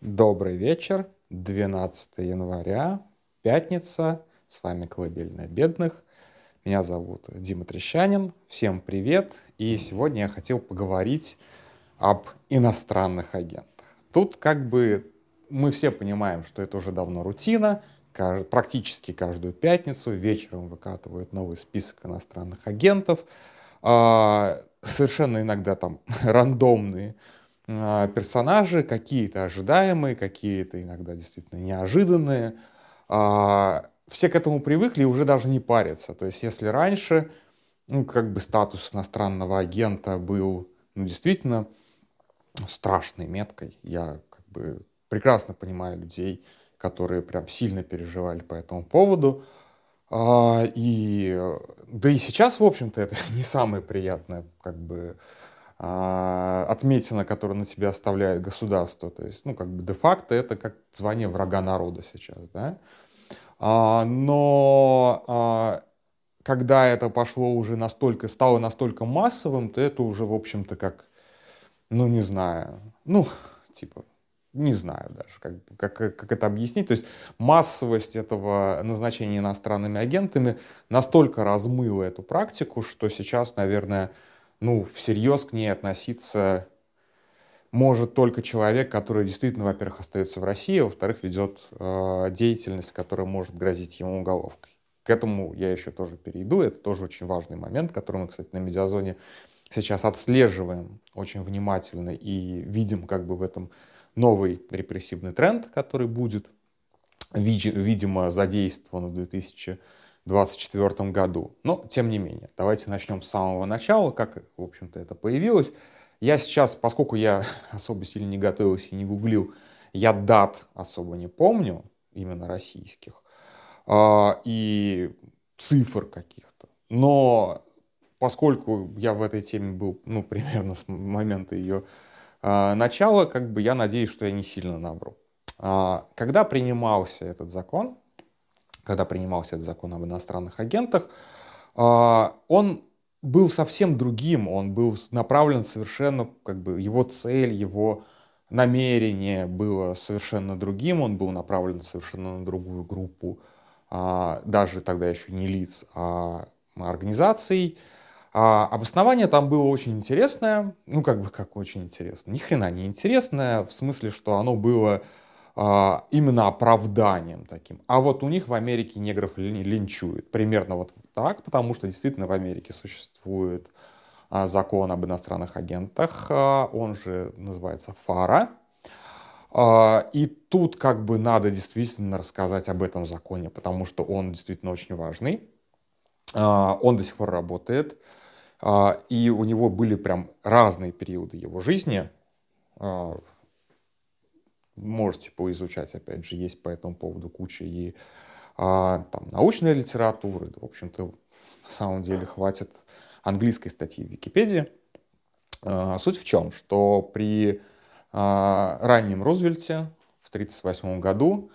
Добрый вечер, 12 января, пятница, с вами «Колыбельная бедных». Меня зовут Дима Трещанин, всем привет, и сегодня я хотел поговорить об иностранных агентах. Тут как бы мы все понимаем, что это уже давно рутина, практически каждую пятницу вечером выкатывают новый список иностранных агентов, а, совершенно иногда там рандомные персонажи, какие-то ожидаемые, какие-то иногда действительно неожиданные. А, все к этому привыкли и уже даже не парятся. То есть если раньше ну, как бы статус иностранного агента был ну, действительно страшной меткой, я как бы прекрасно понимаю людей, которые прям сильно переживали по этому поводу. А, и, да и сейчас, в общем-то, это не самое приятное, как бы, а, отметина, которую на тебя оставляет государство. То есть, ну, как бы де-факто это как звание врага народа сейчас, да. А, но а, когда это пошло уже настолько, стало настолько массовым, то это уже, в общем-то, как, ну, не знаю, ну, типа, не знаю даже, как, как, как это объяснить. То есть массовость этого назначения иностранными агентами настолько размыла эту практику, что сейчас, наверное, ну, всерьез к ней относиться может только человек, который действительно, во-первых, остается в России, а во-вторых, ведет э, деятельность, которая может грозить ему уголовкой. К этому я еще тоже перейду. Это тоже очень важный момент, который мы, кстати, на медиазоне сейчас отслеживаем очень внимательно и видим как бы в этом новый репрессивный тренд, который будет, видимо, задействован в 2024 году. Но, тем не менее, давайте начнем с самого начала, как, в общем-то, это появилось. Я сейчас, поскольку я особо сильно не готовился и не гуглил, я дат особо не помню, именно российских, а, и цифр каких-то. Но поскольку я в этой теме был, ну, примерно с момента ее а, начала, как бы я надеюсь, что я не сильно навру. А, когда принимался этот закон, когда принимался этот закон об иностранных агентах, а, он был совсем другим, он был направлен совершенно, как бы его цель, его намерение было совершенно другим, он был направлен совершенно на другую группу, даже тогда еще не лиц, а организаций, а обоснование там было очень интересное, ну как бы как очень интересно, ни хрена не интересное, в смысле, что оно было а, именно оправданием таким. А вот у них в Америке негров линчуют. Примерно вот так, потому что действительно в Америке существует а, закон об иностранных агентах, а, он же называется ФАРА. А, и тут как бы надо действительно рассказать об этом законе, потому что он действительно очень важный. А, он до сих пор работает. А, и у него были прям разные периоды его жизни. А, можете поизучать, опять же, есть по этому поводу куча и а, там, научной литературы. В общем-то, на самом деле хватит английской статьи в Википедии. Суть в чем, что при раннем Рузвельте в 1938 году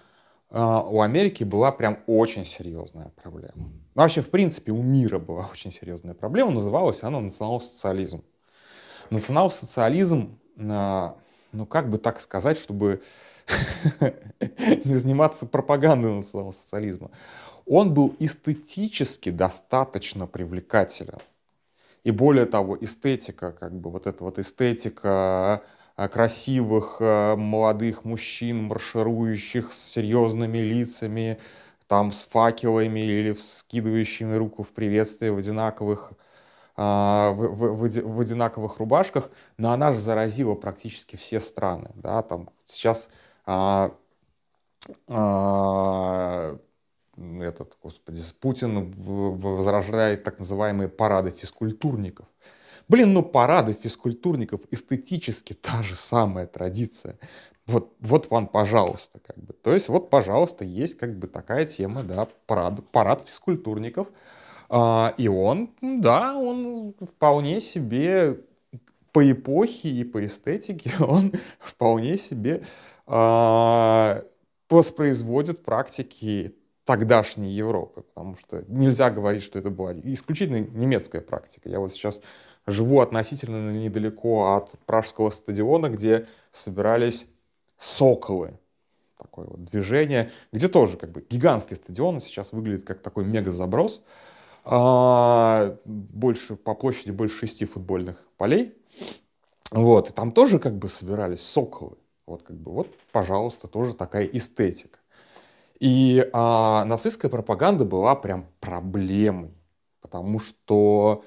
у Америки была прям очень серьезная проблема. Вообще, в принципе, у мира была очень серьезная проблема, называлась она национал-социализм. Национал-социализм, а, ну как бы так сказать, чтобы не заниматься пропагандой национал-социализма, он был эстетически достаточно привлекателен. И более того, эстетика, как бы вот эта вот эстетика а, красивых а, молодых мужчин, марширующих с серьезными лицами, там с факелами или скидывающими руку в приветствие в одинаковых, в, в, в, в одинаковых рубашках, но она же заразила практически все страны. Да? Там сейчас а, а, этот, господи, Путин возрождает так называемые парады физкультурников. Блин, ну парады физкультурников эстетически та же самая традиция вот, вот вам, пожалуйста, как бы. То есть, вот, пожалуйста, есть как бы такая тема, да, парад, парад физкультурников. А, и он, да, он вполне себе по эпохе и по эстетике, он вполне себе а, воспроизводит практики тогдашней Европы, потому что нельзя говорить, что это была исключительно немецкая практика. Я вот сейчас живу относительно недалеко от Пражского стадиона, где собирались «Соколы». Такое вот движение, где тоже как бы гигантский стадион, сейчас выглядит как такой мега-заброс. А, больше, по площади больше шести футбольных полей. Вот, и там тоже как бы собирались соколы. Вот как бы, вот, пожалуйста, тоже такая эстетика. И а, нацистская пропаганда была прям проблемой, потому что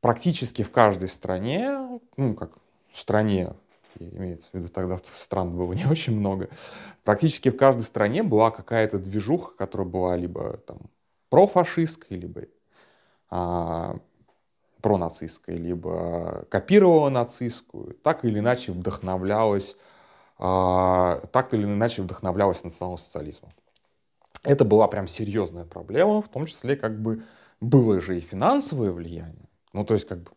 практически в каждой стране, ну как в стране, имеется в виду тогда стран было не очень много, практически в каждой стране была какая-то движуха, которая была либо там профашистской, либо пронацистской, либо копировала нацистскую, так или иначе вдохновлялась, а, так или иначе вдохновлялась национал-социализмом. Это была прям серьезная проблема, в том числе как бы было же и финансовое влияние. Ну, то есть как бы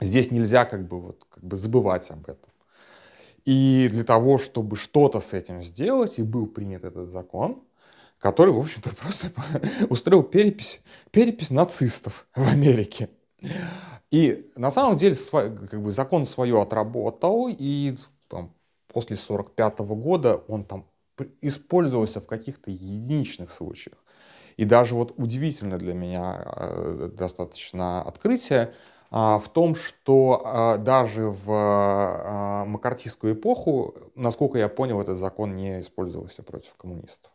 здесь нельзя как бы вот как бы забывать об этом. И для того, чтобы что-то с этим сделать, и был принят этот закон, который, в общем-то, просто устроил перепись, перепись нацистов в Америке. И на самом деле как бы, закон свое отработал, и там, после 1945 года он там использовался в каких-то единичных случаях. И даже вот удивительно для меня э, достаточно открытие а, в том, что а, даже в а, макартистскую эпоху, насколько я понял, этот закон не использовался против коммунистов.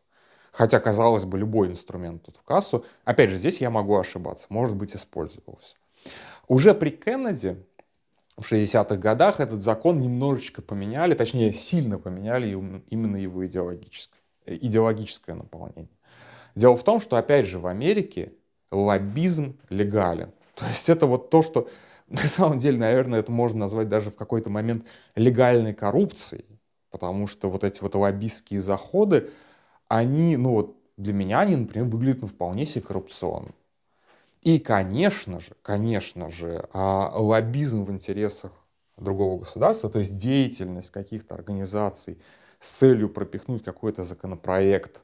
Хотя, казалось бы, любой инструмент тут в кассу. Опять же, здесь я могу ошибаться. Может быть, использовался. Уже при Кеннеди в 60-х годах этот закон немножечко поменяли, точнее, сильно поменяли именно его идеологическое, идеологическое наполнение. Дело в том, что, опять же, в Америке лоббизм легален. То есть это вот то, что на самом деле, наверное, это можно назвать даже в какой-то момент легальной коррупцией, потому что вот эти вот лоббистские заходы, они, ну вот для меня они, например, выглядят ну, вполне себе коррупционно. И, конечно же, конечно же, а, лоббизм в интересах другого государства, то есть деятельность каких-то организаций с целью пропихнуть какой-то законопроект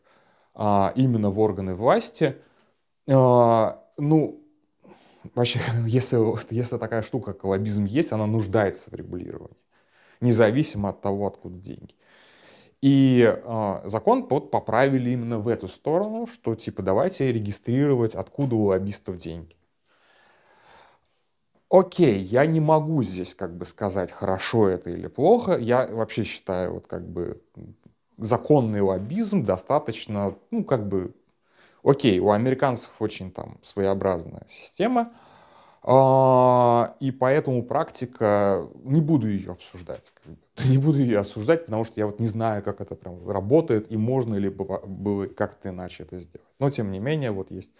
а, именно в органы власти, а, ну, вообще, если, если такая штука, как лоббизм есть, она нуждается в регулировании, независимо от того, откуда деньги. И э, закон вот поправили именно в эту сторону, что типа давайте регистрировать, откуда у лоббистов деньги. Окей, я не могу здесь как бы сказать, хорошо это или плохо. Я вообще считаю, вот как бы законный лоббизм достаточно, ну как бы, окей, у американцев очень там своеобразная система, и поэтому практика, не буду ее обсуждать. Не буду ее осуждать, потому что я вот не знаю, как это прям работает, и можно ли было как-то иначе это сделать. Но, тем не менее, вот есть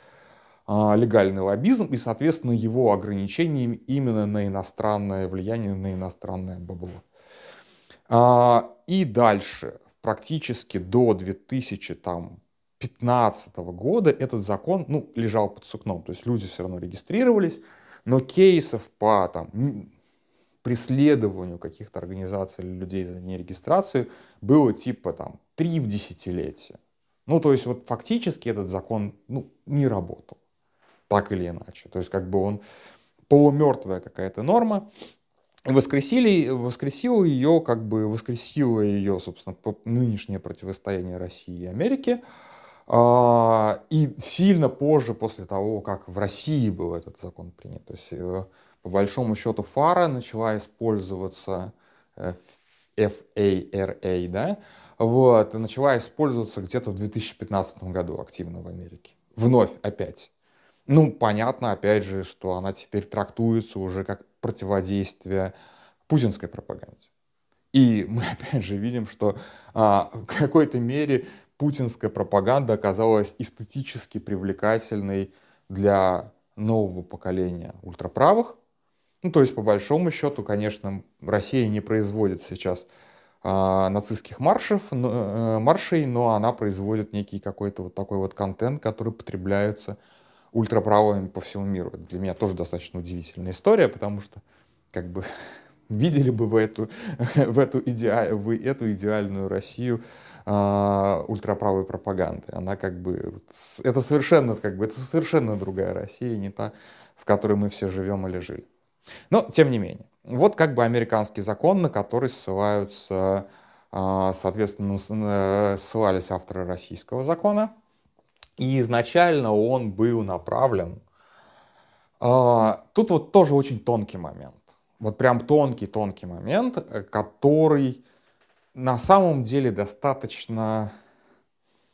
а, легальный лоббизм и, соответственно, его ограничение именно на иностранное влияние, на иностранное бабло. А, и дальше, практически до 2015 года этот закон ну, лежал под сукном. То есть люди все равно регистрировались, но кейсов по там, преследованию каких-то организаций или людей за нерегистрацию было типа там три в десятилетие. Ну, то есть вот фактически этот закон ну, не работал, так или иначе. То есть как бы он полумертвая какая-то норма, воскресили, воскресило ее, как бы воскресило ее, собственно, нынешнее противостояние России и Америки, и сильно позже, после того, как в России был этот закон принят. То есть, э, по большому счету, фара начала использоваться, FARA, э, да, вот, начала использоваться где-то в 2015 году активно в Америке. Вновь, опять. Ну, понятно, опять же, что она теперь трактуется уже как противодействие путинской пропаганде. И мы опять же видим, что а, в какой-то мере путинская пропаганда оказалась эстетически привлекательной для нового поколения ультраправых. Ну, то есть, по большому счету, конечно, Россия не производит сейчас э, нацистских маршев, э, маршей, но она производит некий какой-то вот такой вот контент, который потребляется ультраправыми по всему миру. Это для меня тоже достаточно удивительная история, потому что как бы видели бы вы эту, в эту, иде, вы эту идеальную Россию э, ультраправой пропаганды. Она как бы, это совершенно, как бы, это совершенно другая Россия, не та, в которой мы все живем или жили. Но, тем не менее, вот как бы американский закон, на который ссылаются а, соответственно, э, ссылались авторы российского закона. И изначально он был направлен... А, тут вот тоже очень тонкий момент. Вот прям тонкий-тонкий момент, э, который на самом деле достаточно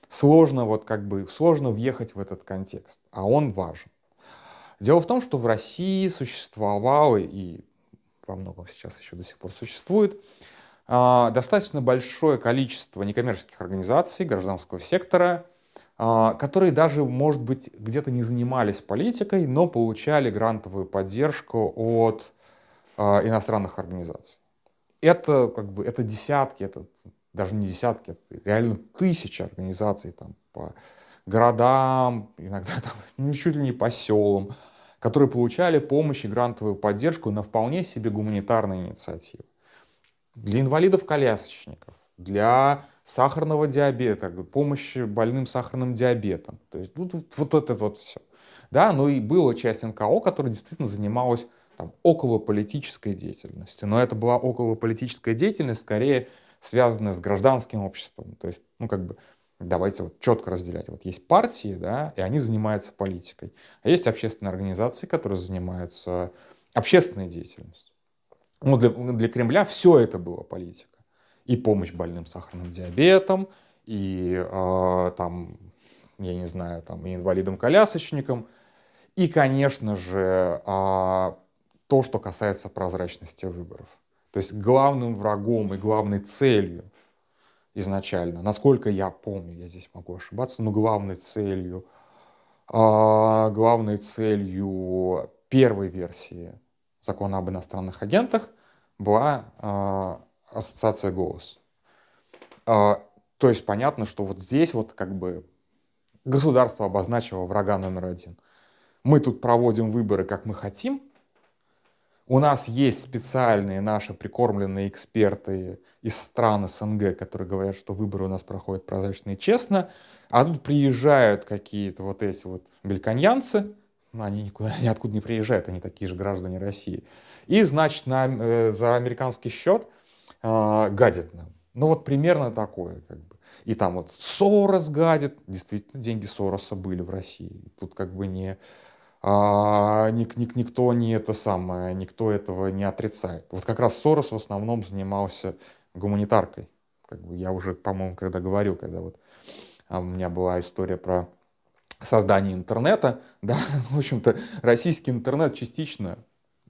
сложно вот как бы сложно въехать в этот контекст, а он важен. Дело в том, что в России существовало и во многом сейчас еще до сих пор существует а, достаточно большое количество некоммерческих организаций гражданского сектора, а, которые даже, может быть, где-то не занимались политикой, но получали грантовую поддержку от иностранных организаций. Это как бы это десятки, это даже не десятки, это реально тысячи организаций там, по городам, иногда там, ну, чуть ли не по селам, которые получали помощь и грантовую поддержку на вполне себе гуманитарные инициативы для инвалидов-колясочников, для сахарного диабета, помощи больным сахарным диабетом. То есть вот, вот это вот все. Да, ну и была часть НКО, которая действительно занималась там, околополитической деятельностью. Но это была околополитическая деятельность, скорее связанная с гражданским обществом. То есть, ну как бы, давайте вот четко разделять. Вот есть партии, да, и они занимаются политикой. А есть общественные организации, которые занимаются общественной деятельностью. Ну, для, для Кремля все это было политика. И помощь больным сахарным диабетом, и э, там, я не знаю, там, инвалидам-колясочникам, и, конечно же, э, то, что касается прозрачности выборов. То есть главным врагом и главной целью изначально, насколько я помню, я здесь могу ошибаться, но главной целью, э, главной целью первой версии закона об иностранных агентах была э, ассоциация «Голос». Э, то есть понятно, что вот здесь вот как бы государство обозначило врага номер один. Мы тут проводим выборы, как мы хотим. У нас есть специальные наши прикормленные эксперты из стран СНГ, которые говорят, что выборы у нас проходят прозрачно и честно. А тут приезжают какие-то вот эти вот бельканьянцы, ну, они никуда, ниоткуда не приезжают, они такие же граждане России. И, значит, на, э, за американский счет э, гадят нам. Ну, вот примерно такое, как бы. И там вот Сорос гадит. Действительно, деньги Сороса были в России. Тут как бы не... А, ник, ник, никто не это самое, никто этого не отрицает. Вот как раз Сорос в основном занимался гуманитаркой. Как бы я уже, по-моему, когда говорил, когда вот а, у меня была история про создания интернета, да, в общем-то, российский интернет частично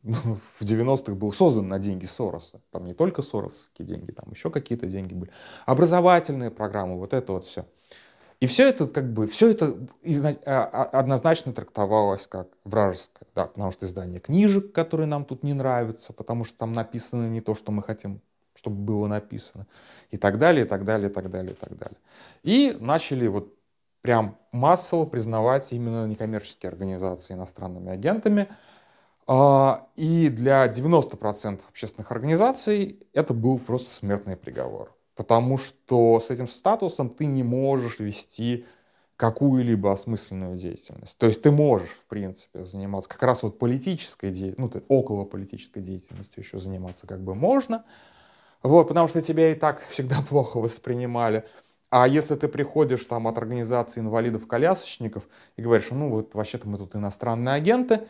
ну, в 90-х был создан на деньги Сороса. Там не только соросовские деньги, там еще какие-то деньги были. Образовательные программы, вот это вот все. И все это как бы, все это а, а, однозначно трактовалось как вражеское, да, потому что издание книжек, которые нам тут не нравятся, потому что там написано не то, что мы хотим, чтобы было написано, и так далее, и так далее, и так далее, и так далее. И начали вот прям массово признавать именно некоммерческие организации иностранными агентами. А, и для 90% общественных организаций это был просто смертный приговор. Потому что с этим статусом ты не можешь вести какую-либо осмысленную деятельность. То есть ты можешь, в принципе, заниматься как раз вот политической деятельностью, ну, около политической деятельностью еще заниматься как бы можно, вот, потому что тебя и так всегда плохо воспринимали. А если ты приходишь там от организации инвалидов-колясочников и говоришь, ну вот вообще-то мы тут иностранные агенты,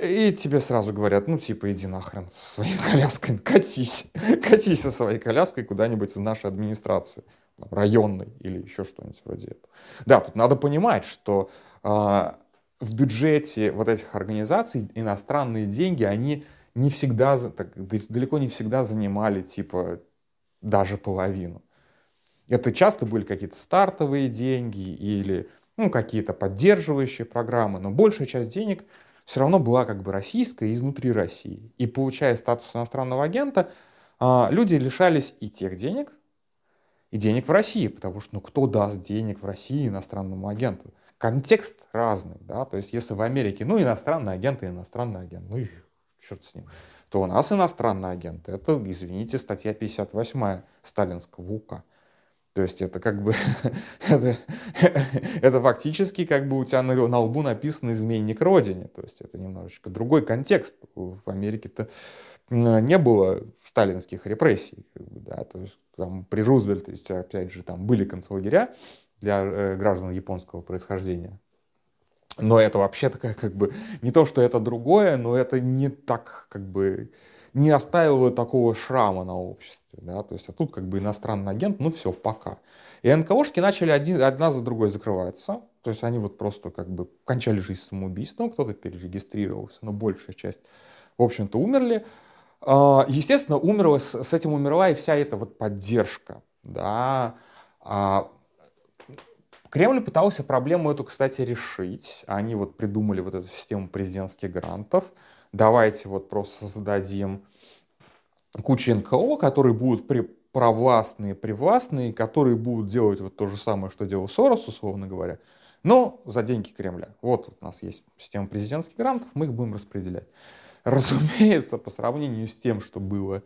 и тебе сразу говорят, ну типа иди нахрен со своими колясками, катись, катись со своей коляской куда-нибудь из нашей администрации, районной или еще что-нибудь вроде этого. Да, тут надо понимать, что э, в бюджете вот этих организаций иностранные деньги, они не всегда, так, далеко не всегда занимали типа даже половину. Это часто были какие-то стартовые деньги или ну, какие-то поддерживающие программы, но большая часть денег все равно была как бы российская изнутри России. И получая статус иностранного агента, а, люди лишались и тех денег, и денег в России, потому что ну кто даст денег в России иностранному агенту? Контекст разный, да, то есть если в Америке, ну, иностранный агент и иностранный агент, ну, черт с ним, то у нас иностранный агент, это, извините, статья 58 сталинского УК. То есть это как бы, это, это фактически как бы у тебя на, на лбу написано «изменник Родине». То есть это немножечко другой контекст. В Америке-то не было сталинских репрессий. Да, то есть там, при Рузвельте, опять же, там были концлагеря для э, граждан японского происхождения. Но это вообще такая как бы не то, что это другое, но это не так как бы не оставило такого шрама на обществе. Да? То есть, а тут как бы иностранный агент, ну все, пока. И НКОшки начали один, одна за другой закрываться. То есть они вот просто как бы кончали жизнь самоубийством, кто-то перерегистрировался, но большая часть, в общем-то, умерли. А, естественно, умерла, с этим умерла и вся эта вот поддержка. Да? А, Кремль пытался проблему эту, кстати, решить. Они вот придумали вот эту систему президентских грантов. Давайте вот просто зададим кучу НКО, которые будут при провластные, привластные, которые будут делать вот то же самое, что делал Сорос, условно говоря, но за деньги Кремля. Вот у нас есть система президентских грантов, мы их будем распределять. Разумеется, по сравнению с тем, что было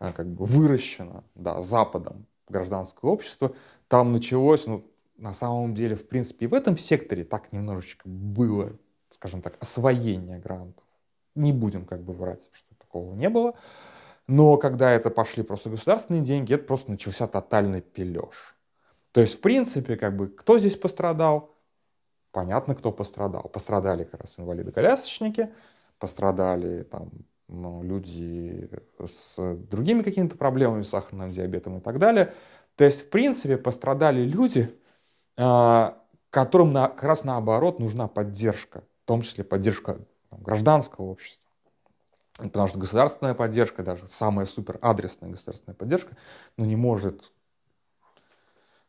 а, как бы выращено да, Западом гражданское общество, там началось, ну, на самом деле, в принципе, и в этом секторе так немножечко было, скажем так, освоение грантов. Не будем как бы врать, что такого не было. Но когда это пошли просто государственные деньги, это просто начался тотальный пележ. То есть, в принципе, как бы, кто здесь пострадал? Понятно, кто пострадал. Пострадали как раз инвалиды-колясочники, пострадали там ну, люди с другими какими-то проблемами, сахарным диабетом и так далее. То есть, в принципе, пострадали люди, а, которым на, как раз наоборот нужна поддержка, в том числе поддержка там, гражданского общества. Потому что государственная поддержка, даже самая супер адресная государственная поддержка, ну, не может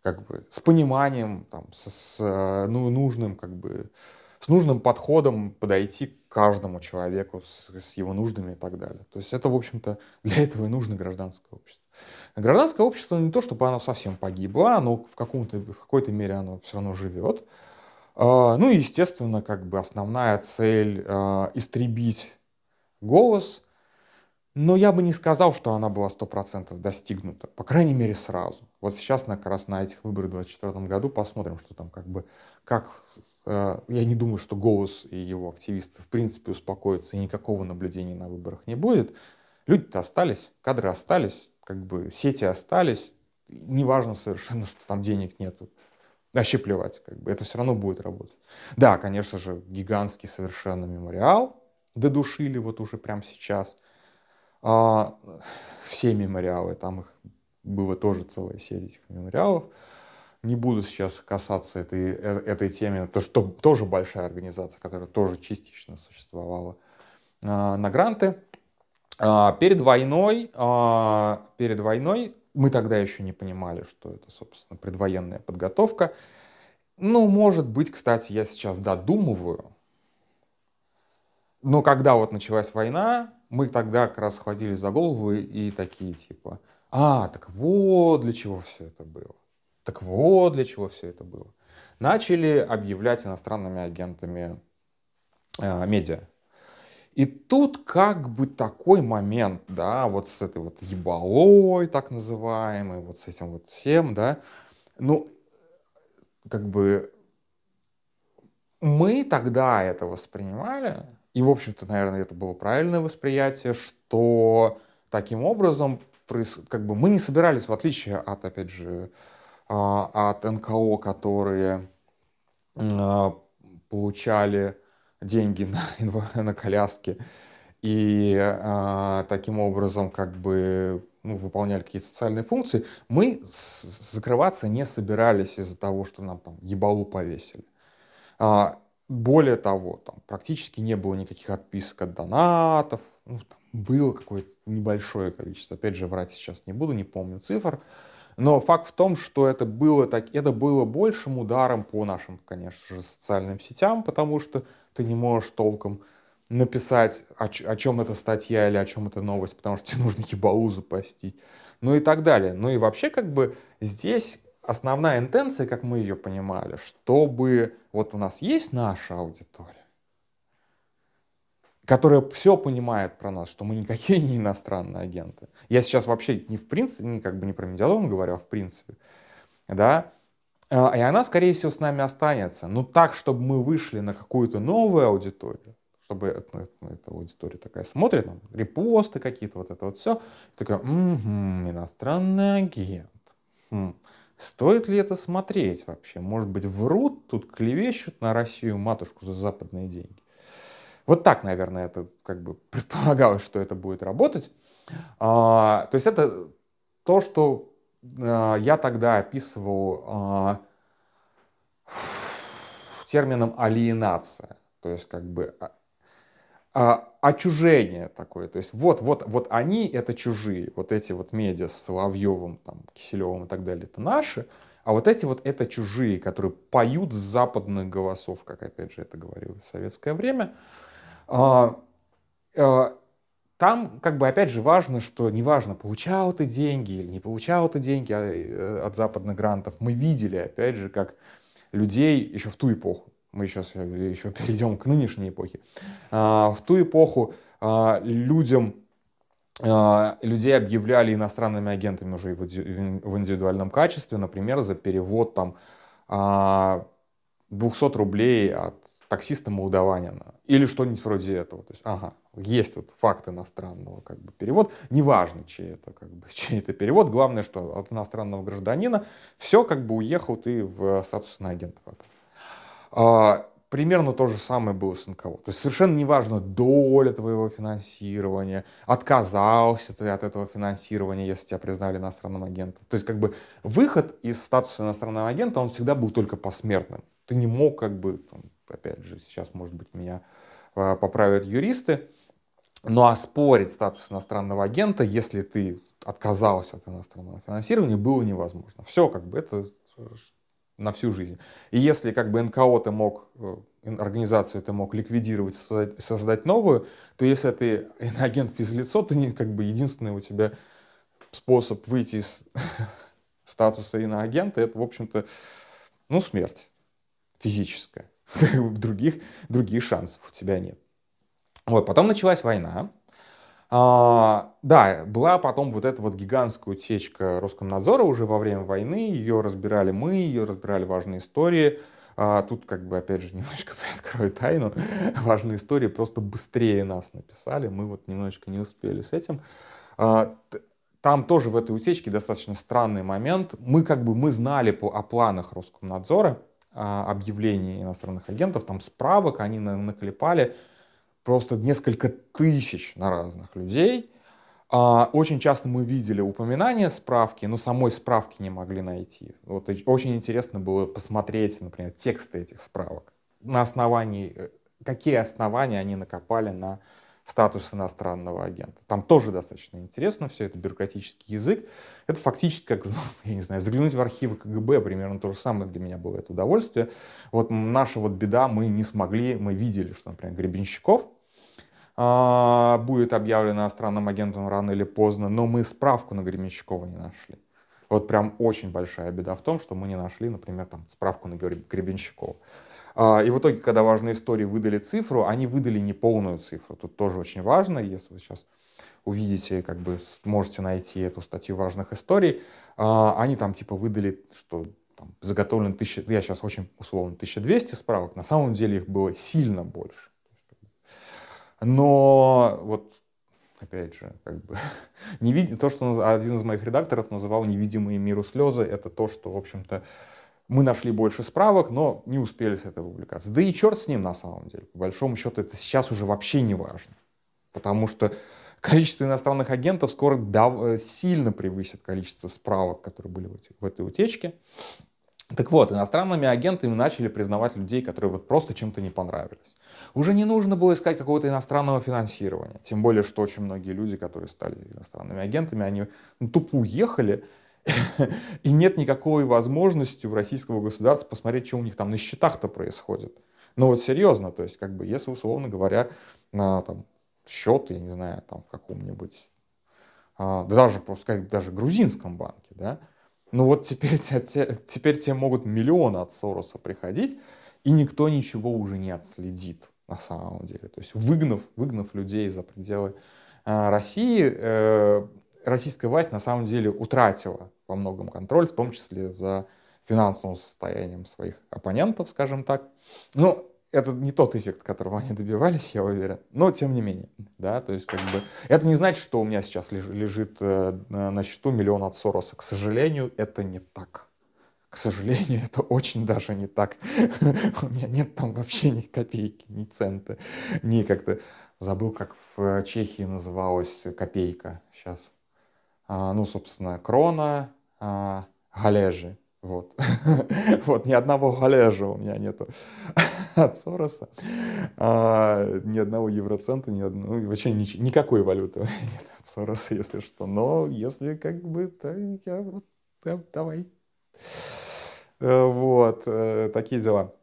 как бы с пониманием, там, с, с ну, нужным, как бы, с нужным подходом подойти к каждому человеку с, с его нуждами и так далее. То есть это, в общем-то, для этого и нужно гражданское общество. Гражданское общество не то, чтобы оно совсем погибло, оно в, каком-то, в какой-то мере оно все равно живет. А, ну и, естественно, как бы основная цель а, истребить голос, но я бы не сказал, что она была 100% достигнута, по крайней мере сразу. Вот сейчас как раз на этих выборах в 2024 году посмотрим, что там как бы, как, э, я не думаю, что голос и его активисты в принципе успокоятся, и никакого наблюдения на выборах не будет. Люди-то остались, кадры остались, как бы сети остались, неважно совершенно, что там денег нету. Вообще плевать, как бы это все равно будет работать. Да, конечно же, гигантский совершенно мемориал, додушили вот уже прямо сейчас. А, все мемориалы, там их было тоже целая сеть этих мемориалов. Не буду сейчас касаться этой, э, этой темы, то что тоже большая организация, которая тоже частично существовала а, на гранты. А, перед войной, а, перед войной мы тогда еще не понимали, что это, собственно, предвоенная подготовка. Ну, может быть, кстати, я сейчас додумываю, но когда вот началась война, мы тогда как раз схватились за голову и такие типа, а, так вот для чего все это было. Так вот для чего все это было. Начали объявлять иностранными агентами э, медиа. И тут как бы такой момент, да, вот с этой вот ебалой так называемой, вот с этим вот всем, да, ну, как бы мы тогда это воспринимали и, в общем-то, наверное, это было правильное восприятие, что таким образом как бы мы не собирались, в отличие от, опять же, а, от НКО, которые а, получали деньги на, на коляски и а, таким образом как бы ну, выполняли какие-то социальные функции, мы закрываться не собирались из-за того, что нам там ебалу повесили. Более того, там практически не было никаких отписок от донатов, ну, там было какое-то небольшое количество. Опять же, врать сейчас не буду, не помню цифр. Но факт в том, что это было, так, это было большим ударом по нашим, конечно же, социальным сетям, потому что ты не можешь толком написать, о, о чем эта статья или о чем эта новость, потому что тебе нужно ебалу запостить, ну и так далее. Ну и вообще как бы здесь основная интенция, как мы ее понимали, чтобы вот у нас есть наша аудитория, которая все понимает про нас, что мы никакие не иностранные агенты. Я сейчас вообще не в принципе, не как бы не про медиазон говорю, а в принципе. Да? А, и она, скорее всего, с нами останется. Но так, чтобы мы вышли на какую-то новую аудиторию, чтобы это, эта аудитория такая смотрит, там, репосты какие-то, вот это вот все. Такая, угу, иностранный агент. Хм. Стоит ли это смотреть вообще? Может быть, врут, тут клевещут на Россию матушку за западные деньги. Вот так, наверное, это как бы предполагалось, что это будет работать. А, то есть это то, что я тогда описывал а, термином алиенация. То есть как бы а, а, отчужение такое. То есть вот, вот, вот они это чужие. Вот эти вот медиа с Соловьевым, там, Киселевым и так далее, это наши. А вот эти вот это чужие, которые поют с западных голосов, как опять же это говорилось в советское время. А, а, там, как бы, опять же, важно, что неважно, получал ты деньги или не получал ты деньги а, э, от западных грантов. Мы видели, опять же, как людей еще в ту эпоху, мы сейчас еще перейдем к нынешней эпохе, в ту эпоху людям, людей объявляли иностранными агентами уже в индивидуальном качестве, например, за перевод там 200 рублей от таксиста молдаванина или что-нибудь вроде этого. То есть, ага, есть вот факт иностранного как бы, перевод, неважно, чей это, как бы, чей это перевод, главное, что от иностранного гражданина все как бы уехал ты в статус на агента. А, примерно то же самое было с НКО. То есть совершенно неважно доля твоего финансирования, отказался ты от этого финансирования, если тебя признали иностранным агентом. То есть как бы выход из статуса иностранного агента, он всегда был только посмертным. Ты не мог как бы там, опять же, сейчас, может быть, меня а, поправят юристы, но оспорить статус иностранного агента, если ты отказался от иностранного финансирования, было невозможно. Все, как бы, это на всю жизнь. И если как бы НКО ты мог, э, организацию ты мог ликвидировать, создать новую, то если ты агент физлицо, то не, как бы единственный у тебя способ выйти из статуса иноагента, это, в общем-то, ну, смерть физическая. других, других шансов у тебя нет. Вот, потом началась война. А, да, была потом вот эта вот гигантская утечка Роскомнадзора уже во время войны. Ее разбирали мы, ее разбирали важные истории. А, тут как бы, опять же, немножко приоткрою тайну. Важные истории просто быстрее нас написали. Мы вот немножечко не успели с этим. А, там тоже в этой утечке достаточно странный момент. Мы как бы мы знали о планах Роскомнадзора, объявлений иностранных агентов, там справок они наклепали просто несколько тысяч на разных людей. А, очень часто мы видели упоминания справки, но самой справки не могли найти. Вот очень интересно было посмотреть, например, тексты этих справок. На основании, э, какие основания они накопали на статус иностранного агента. Там тоже достаточно интересно все это, бюрократический язык. Это фактически как, ну, я не знаю, заглянуть в архивы КГБ, примерно то же самое для меня было это удовольствие. Вот наша вот беда, мы не смогли, мы видели, что, например, Гребенщиков а, будет объявлен иностранным агентом рано или поздно, но мы справку на Гребенщикова не нашли. Вот прям очень большая беда в том, что мы не нашли, например, там, справку на Гребенщикова. А, и в итоге, когда важные истории выдали цифру, они выдали не полную цифру. Тут тоже очень важно, если вы сейчас увидите, как бы можете найти эту статью важных историй, а, они там типа выдали, что там, заготовлено тысяча, я сейчас очень условно, 1200 справок, на самом деле их было сильно больше. Но вот опять же, как бы, не вид... то, что один из моих редакторов называл невидимые миру слезы, это то, что, в общем-то, мы нашли больше справок, но не успели с этой публикацией. Да и черт с ним на самом деле. По большому счету это сейчас уже вообще не важно. Потому что количество иностранных агентов скоро э, сильно превысит количество справок, которые были в этой утечке. Так вот, иностранными агентами начали признавать людей, которые вот просто чем-то не понравились. Уже не нужно было искать какого-то иностранного финансирования. Тем более, что очень многие люди, которые стали иностранными агентами, они ну, тупо уехали И нет никакой возможности у российского государства посмотреть, что у них там на счетах-то происходит. Ну вот серьезно, то есть как бы если условно говоря на там, счет, я не знаю, там в каком-нибудь, а, даже сказать, даже грузинском банке, да, ну вот теперь, те, теперь тебе могут миллионы от Сороса приходить, и никто ничего уже не отследит на самом деле. То есть выгнав, выгнав людей за пределы э, России, э, российская власть на самом деле утратила во многом контроль, в том числе за финансовым состоянием своих оппонентов, скажем так. Ну, это не тот эффект, которого они добивались, я уверен. Но тем не менее, да, то есть как бы это не значит, что у меня сейчас лежит э, на счету миллион от Сороса. К сожалению, это не так. К сожалению, это очень даже не так. У меня нет там вообще ни копейки, ни цента, ни как-то... Забыл, как в Чехии называлась копейка сейчас. А, ну, собственно, крона, а, галежи. Вот. вот, ни одного галежа у меня нету от Сороса. А, ни одного евроцента, ни одного, ну, вообще ни, никакой валюты нет от Сороса, если что. Но если как бы, то я вот, да, давай. Э, вот, э, такие дела.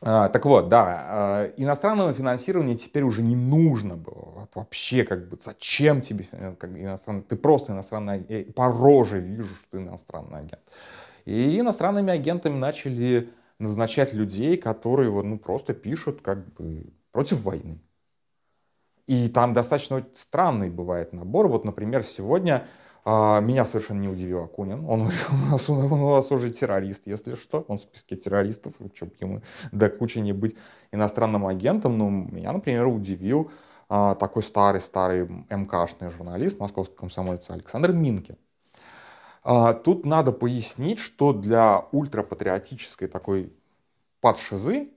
А, так вот, да, а, иностранного финансирования теперь уже не нужно было. Вот вообще, как бы, зачем тебе как иностранный? Ты просто иностранный агент. По роже вижу, что ты иностранный агент. И иностранными агентами начали назначать людей, которые вот, ну, просто пишут как бы против войны. И там достаточно странный бывает набор. Вот, например, сегодня меня совершенно не удивил Акунин. Он, у, нас, он, у нас уже террорист, если что. Он в списке террористов. Чтобы ему до кучи не быть иностранным агентом. Но меня, например, удивил а, такой старый-старый МКшный журналист, московский комсомольца Александр Минкин. А, тут надо пояснить, что для ультрапатриотической такой подшизы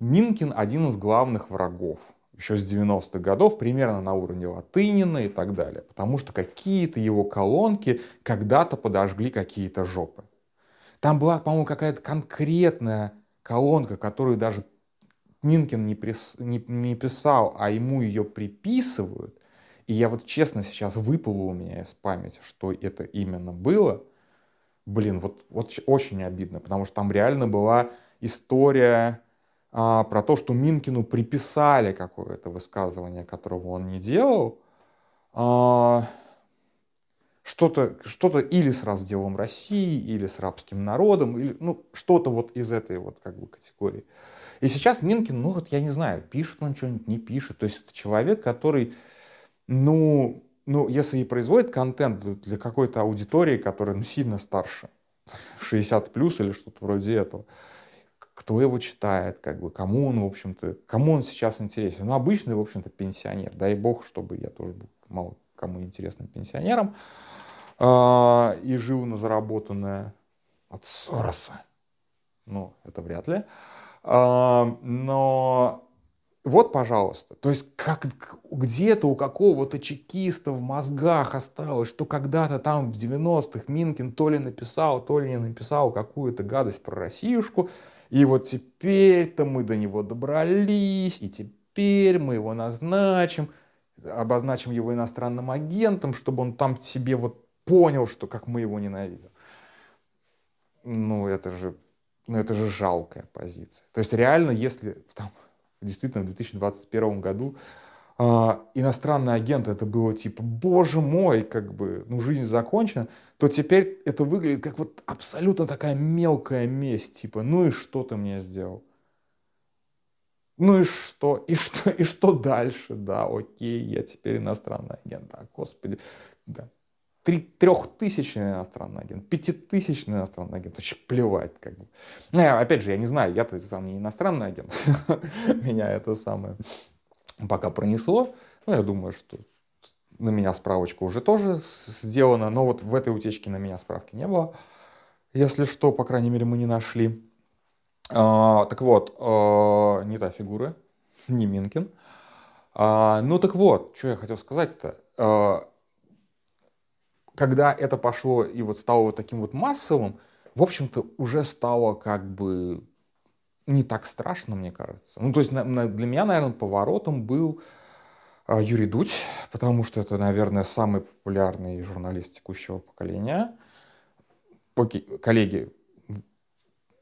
Минкин один из главных врагов еще с 90-х годов, примерно на уровне Латынина и так далее. Потому что какие-то его колонки когда-то подожгли какие-то жопы. Там была, по-моему, какая-то конкретная колонка, которую даже Минкин не, прис, не, не писал, а ему ее приписывают. И я вот честно сейчас выпало у меня из памяти, что это именно было. Блин, вот, вот очень обидно, потому что там реально была история а, про то, что Минкину приписали какое-то высказывание, которого он не делал, а, что-то что или с разделом России, или с рабским народом, или ну, что-то вот из этой вот как бы категории. И сейчас Минкин, ну вот я не знаю, пишет он что-нибудь, не пишет. То есть это человек, который, ну, ну, если и производит контент для какой-то аудитории, которая ну, сильно старше, 60 плюс или что-то вроде этого, кто его читает, как бы, кому он, в общем-то, кому он сейчас интересен. Ну, обычный, в общем-то, пенсионер. Дай бог, чтобы я тоже был мало кому интересным пенсионером а, и жил на заработанное от Сороса. Ну, это вряд ли. А, но вот, пожалуйста, то есть как, где-то у какого-то чекиста в мозгах осталось, что когда-то там в 90-х Минкин то ли написал, то ли не написал какую-то гадость про Россиюшку, и вот теперь-то мы до него добрались, и теперь мы его назначим, обозначим его иностранным агентом, чтобы он там себе вот понял, что как мы его ненавидим. Ну, это же, ну, это же жалкая позиция. То есть реально, если там, действительно в 2021 году а, иностранный агент это было типа, боже мой, как бы, ну жизнь закончена, то теперь это выглядит как вот абсолютно такая мелкая месть, типа, ну и что ты мне сделал? Ну и что? И что, и что дальше? Да, окей, я теперь иностранный агент. Да, господи, да. Три, трехтысячный иностранный агент, пятитысячный иностранный агент, вообще плевать как бы. Ну, я, опять же, я не знаю, я-то сам не иностранный агент, меня это самое пока пронесло. Ну, я думаю, что на меня справочка уже тоже сделана, но вот в этой утечке на меня справки не было. Если что, по крайней мере, мы не нашли. А, так вот, а, не та фигура, не Минкин. А, ну так вот, что я хотел сказать-то. А, когда это пошло и вот стало вот таким вот массовым, в общем-то, уже стало как бы не так страшно, мне кажется. Ну, то есть на, на, для меня, наверное, поворотом был а, Юрий Дудь, потому что это, наверное, самый популярный журналист текущего поколения. Окей, коллеги,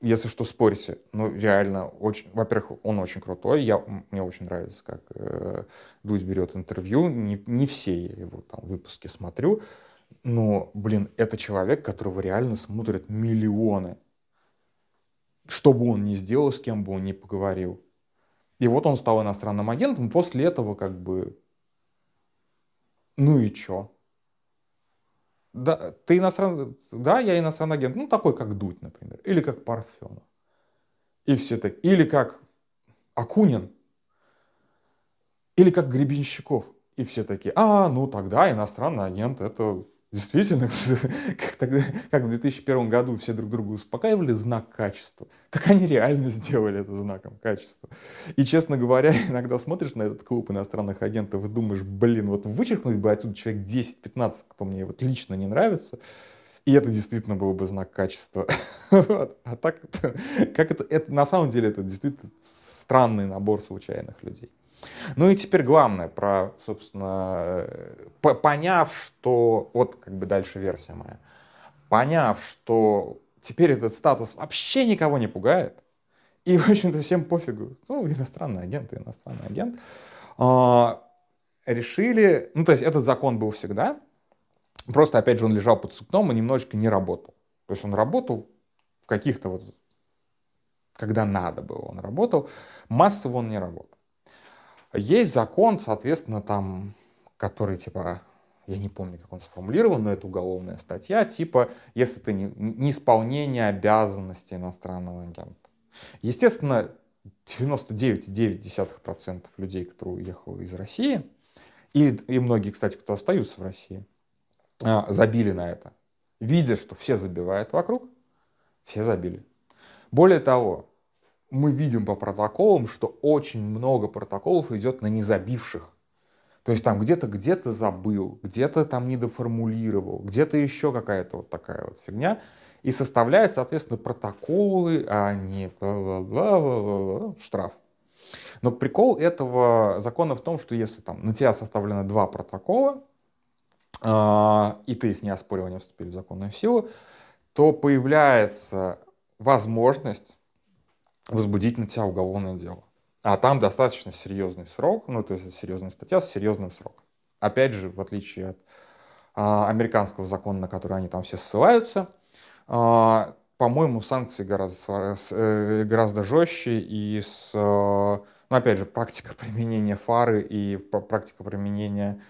если что, спорите. Ну, реально, очень, во-первых, он очень крутой. Я, мне очень нравится, как э, Дудь берет интервью. Не, не все я его там выпуски смотрю. Но, блин, это человек, которого реально смотрят миллионы что бы он ни сделал, с кем бы он ни поговорил. И вот он стал иностранным агентом, после этого как бы, ну и чё? Да, ты иностранный, да, я иностранный агент, ну такой как Дудь, например, или как Парфенов. И все так, или как Акунин. Или как Гребенщиков. И все такие, а, ну тогда иностранный агент это Действительно, как, тогда, как в 2001 году все друг друга успокаивали, знак качества. Так они реально сделали это знаком качества. И, честно говоря, иногда смотришь на этот клуб иностранных агентов и думаешь, блин, вот вычеркнуть бы отсюда человек 10-15, кто мне вот лично не нравится, и это действительно был бы знак качества. вот. А так, это, как это, это, на самом деле, это действительно странный набор случайных людей. Ну и теперь главное про, собственно, э, поняв, что, вот как бы дальше версия моя, поняв, что теперь этот статус вообще никого не пугает, и, в общем-то, всем пофигу, ну, иностранный агент, иностранный агент, а, решили, ну, то есть этот закон был всегда, просто, опять же, он лежал под сукном и немножечко не работал. То есть он работал в каких-то вот, когда надо было, он работал, массово он не работал. Есть закон, соответственно, там, который типа, я не помню, как он сформулирован, но это уголовная статья, типа, если ты не, не исполнение обязанностей иностранного агента. Естественно, 99,9% людей, которые уехали из России, и, и многие, кстати, кто остаются в России, а, забили на это. Видя, что все забивают вокруг, все забили. Более того, мы видим по протоколам, что очень много протоколов идет на незабивших. То есть там где-то где-то забыл, где-то там недоформулировал, где-то еще какая-то вот такая вот фигня. И составляет, соответственно, протоколы, а не штраф. Но прикол этого закона в том, что если там на тебя составлено два протокола, э, и ты их не оспорил, они вступили в законную силу, то появляется возможность возбудить на тебя уголовное дело. А там достаточно серьезный срок, ну, то есть серьезная статья с серьезным сроком. Опять же, в отличие от а, американского закона, на который они там все ссылаются, а, по-моему, санкции гораздо, э, гораздо жестче и с, э, ну, опять же, практика применения фары и практика применения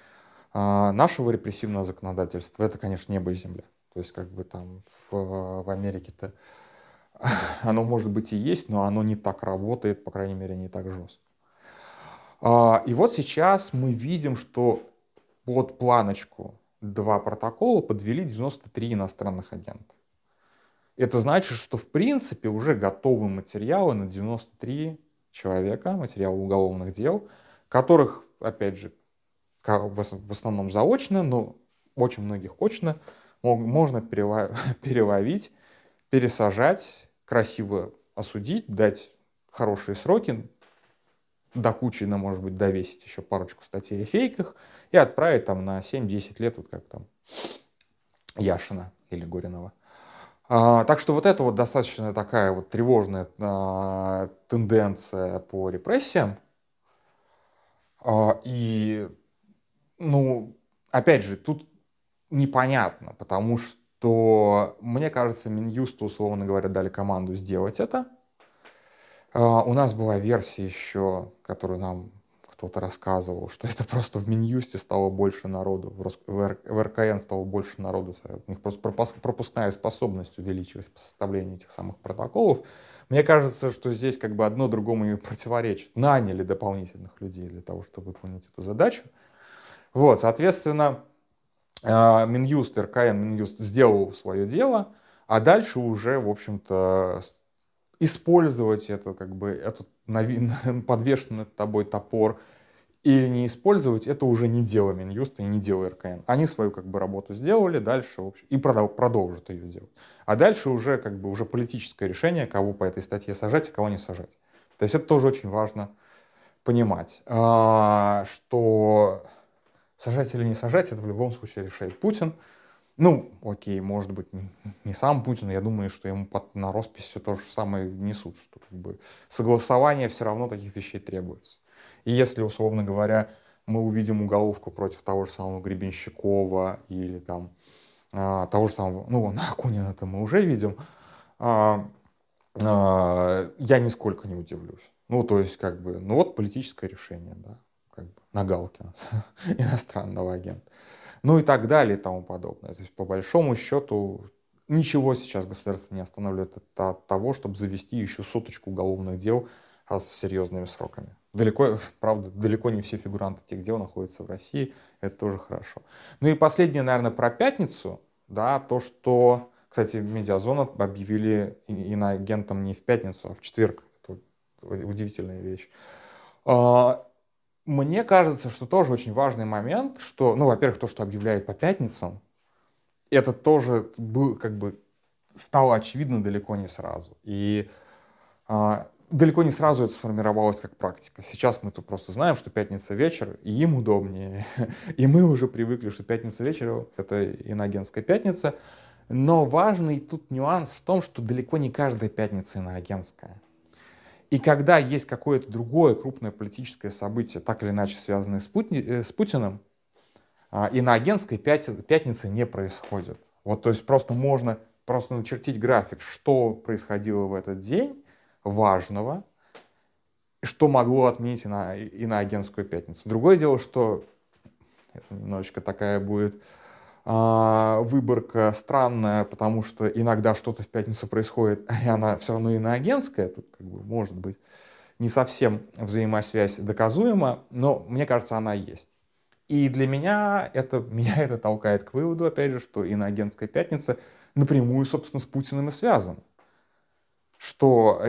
а, нашего репрессивного законодательства, это, конечно, небо и земля. То есть, как бы там в, в Америке-то оно может быть и есть, но оно не так работает, по крайней мере, не так жестко. А, и вот сейчас мы видим, что под планочку два протокола подвели 93 иностранных агента. Это значит, что в принципе уже готовы материалы на 93 человека, материалы уголовных дел, которых, опять же, в основном заочно, но очень многих очно, можно переловить, пересажать красиво осудить, дать хорошие сроки, до кучи, на, может быть, довесить еще парочку статей о фейках и отправить там на 7-10 лет, вот как там Яшина или Горинова. А, так что вот это вот достаточно такая вот тревожная а, тенденция по репрессиям. А, и, ну, опять же, тут непонятно, потому что то, мне кажется, Минюсту, условно говоря, дали команду сделать это. А, у нас была версия еще, которую нам кто-то рассказывал, что это просто в Минюсте стало больше народу, в РКН стало больше народу, у них просто пропускная способность увеличилась по составлению этих самых протоколов. Мне кажется, что здесь как бы одно другому не противоречит. Наняли дополнительных людей для того, чтобы выполнить эту задачу. Вот, соответственно, Минюст, РКН, Минюст сделал свое дело, а дальше уже, в общем-то, использовать это, как бы, этот подвешенный над тобой топор или не использовать, это уже не дело Минюста и не дело РКН. Они свою как бы работу сделали, дальше в общем, и продолжат ее делать. А дальше уже как бы уже политическое решение, кого по этой статье сажать, а кого не сажать. То есть это тоже очень важно понимать, а, что Сажать или не сажать, это в любом случае решает Путин. Ну, окей, может быть, не, не сам Путин, я думаю, что ему под, на роспись все то же самое несут, что как бы согласование все равно таких вещей требуется. И если, условно говоря, мы увидим уголовку против того же самого Гребенщикова или там а, того же самого, ну, на Акунина это мы уже видим, а, а, я нисколько не удивлюсь. Ну, то есть, как бы, ну вот политическое решение, да как бы, на Галкина, иностранного агента. Ну и так далее и тому подобное. То есть, по большому счету, ничего сейчас государство не останавливает от того, чтобы завести еще соточку уголовных дел а с серьезными сроками. Далеко, правда, далеко не все фигуранты тех дел находятся в России, это тоже хорошо. Ну и последнее, наверное, про пятницу, да, то, что, кстати, Медиазона объявили иноагентом не в пятницу, а в четверг. Это удивительная вещь. Мне кажется, что тоже очень важный момент, что, ну, во-первых, то, что объявляют по пятницам, это тоже был, как бы, стало очевидно далеко не сразу. И а, далеко не сразу это сформировалось как практика. Сейчас мы тут просто знаем, что пятница вечер, и им удобнее. И мы уже привыкли, что пятница вечер — это иноагентская пятница. Но важный тут нюанс в том, что далеко не каждая пятница иноагентская. И когда есть какое-то другое крупное политическое событие, так или иначе связанное с, Пути, э, с Путиным, а, иноагентской пятницы не происходит. Вот, то есть просто можно просто начертить график, что происходило в этот день, важного, что могло отменить на, иноагентскую пятницу. Другое дело, что это немножечко такая будет выборка странная, потому что иногда что-то в пятницу происходит, и она все равно иноагентская, тут как бы может быть не совсем взаимосвязь доказуема, но мне кажется, она есть. И для меня это, меня это толкает к выводу, опять же, что иноагентская пятница напрямую, собственно, с Путиным и связана. Что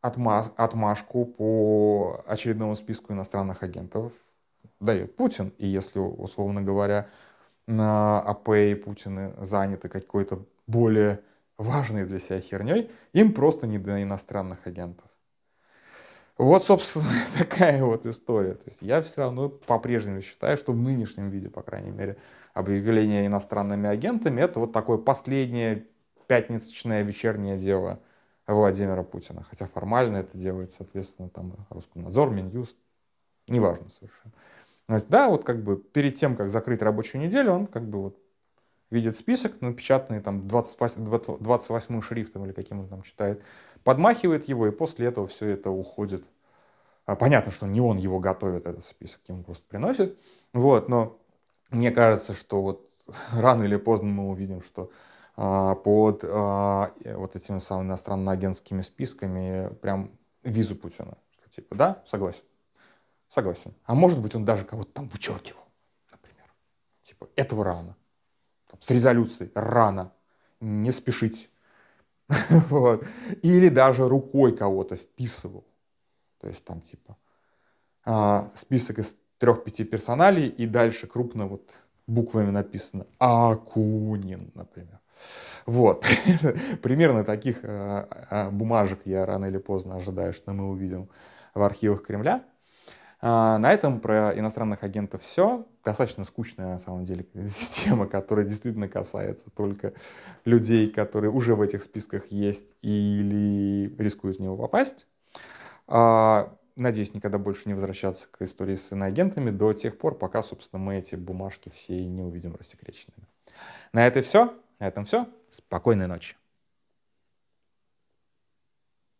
отмашку по очередному списку иностранных агентов дает Путин. И если, условно говоря, на АП и Путины заняты какой-то более важной для себя херней, им просто не до иностранных агентов. Вот, собственно, такая вот история. То есть я все равно по-прежнему считаю, что в нынешнем виде, по крайней мере, объявление иностранными агентами это вот такое последнее пятничное вечернее дело – Владимира Путина. Хотя формально это делает, соответственно, там Роскомнадзор, Минюст, неважно совершенно. Значит, да, вот как бы перед тем, как закрыть рабочую неделю, он как бы вот видит список, напечатанный там 28, 28 шрифтом или каким он там читает, подмахивает его, и после этого все это уходит. А, понятно, что не он его готовит, этот список, ему просто приносит. Вот, но мне кажется, что вот рано или поздно мы увидим, что а, под а, вот этими самыми иностранно-агентскими списками прям визу Путина. Что, типа, да, согласен. Согласен. А может быть, он даже кого-то там вычеркивал, например. Типа, этого рано. Там, с резолюцией рано. Не спешить. вот. Или даже рукой кого-то вписывал. То есть там типа а, список из трех-пяти персоналей и дальше крупно вот буквами написано Акунин, например. Вот. Примерно таких э, э, бумажек я рано или поздно ожидаю, что мы увидим в архивах Кремля. А, на этом про иностранных агентов все. Достаточно скучная, на самом деле, тема, которая действительно касается только людей, которые уже в этих списках есть или рискуют в него попасть. А, надеюсь, никогда больше не возвращаться к истории с иноагентами до тех пор, пока, собственно, мы эти бумажки все не увидим рассекреченными. На это все. На этом все. Спокойной ночи.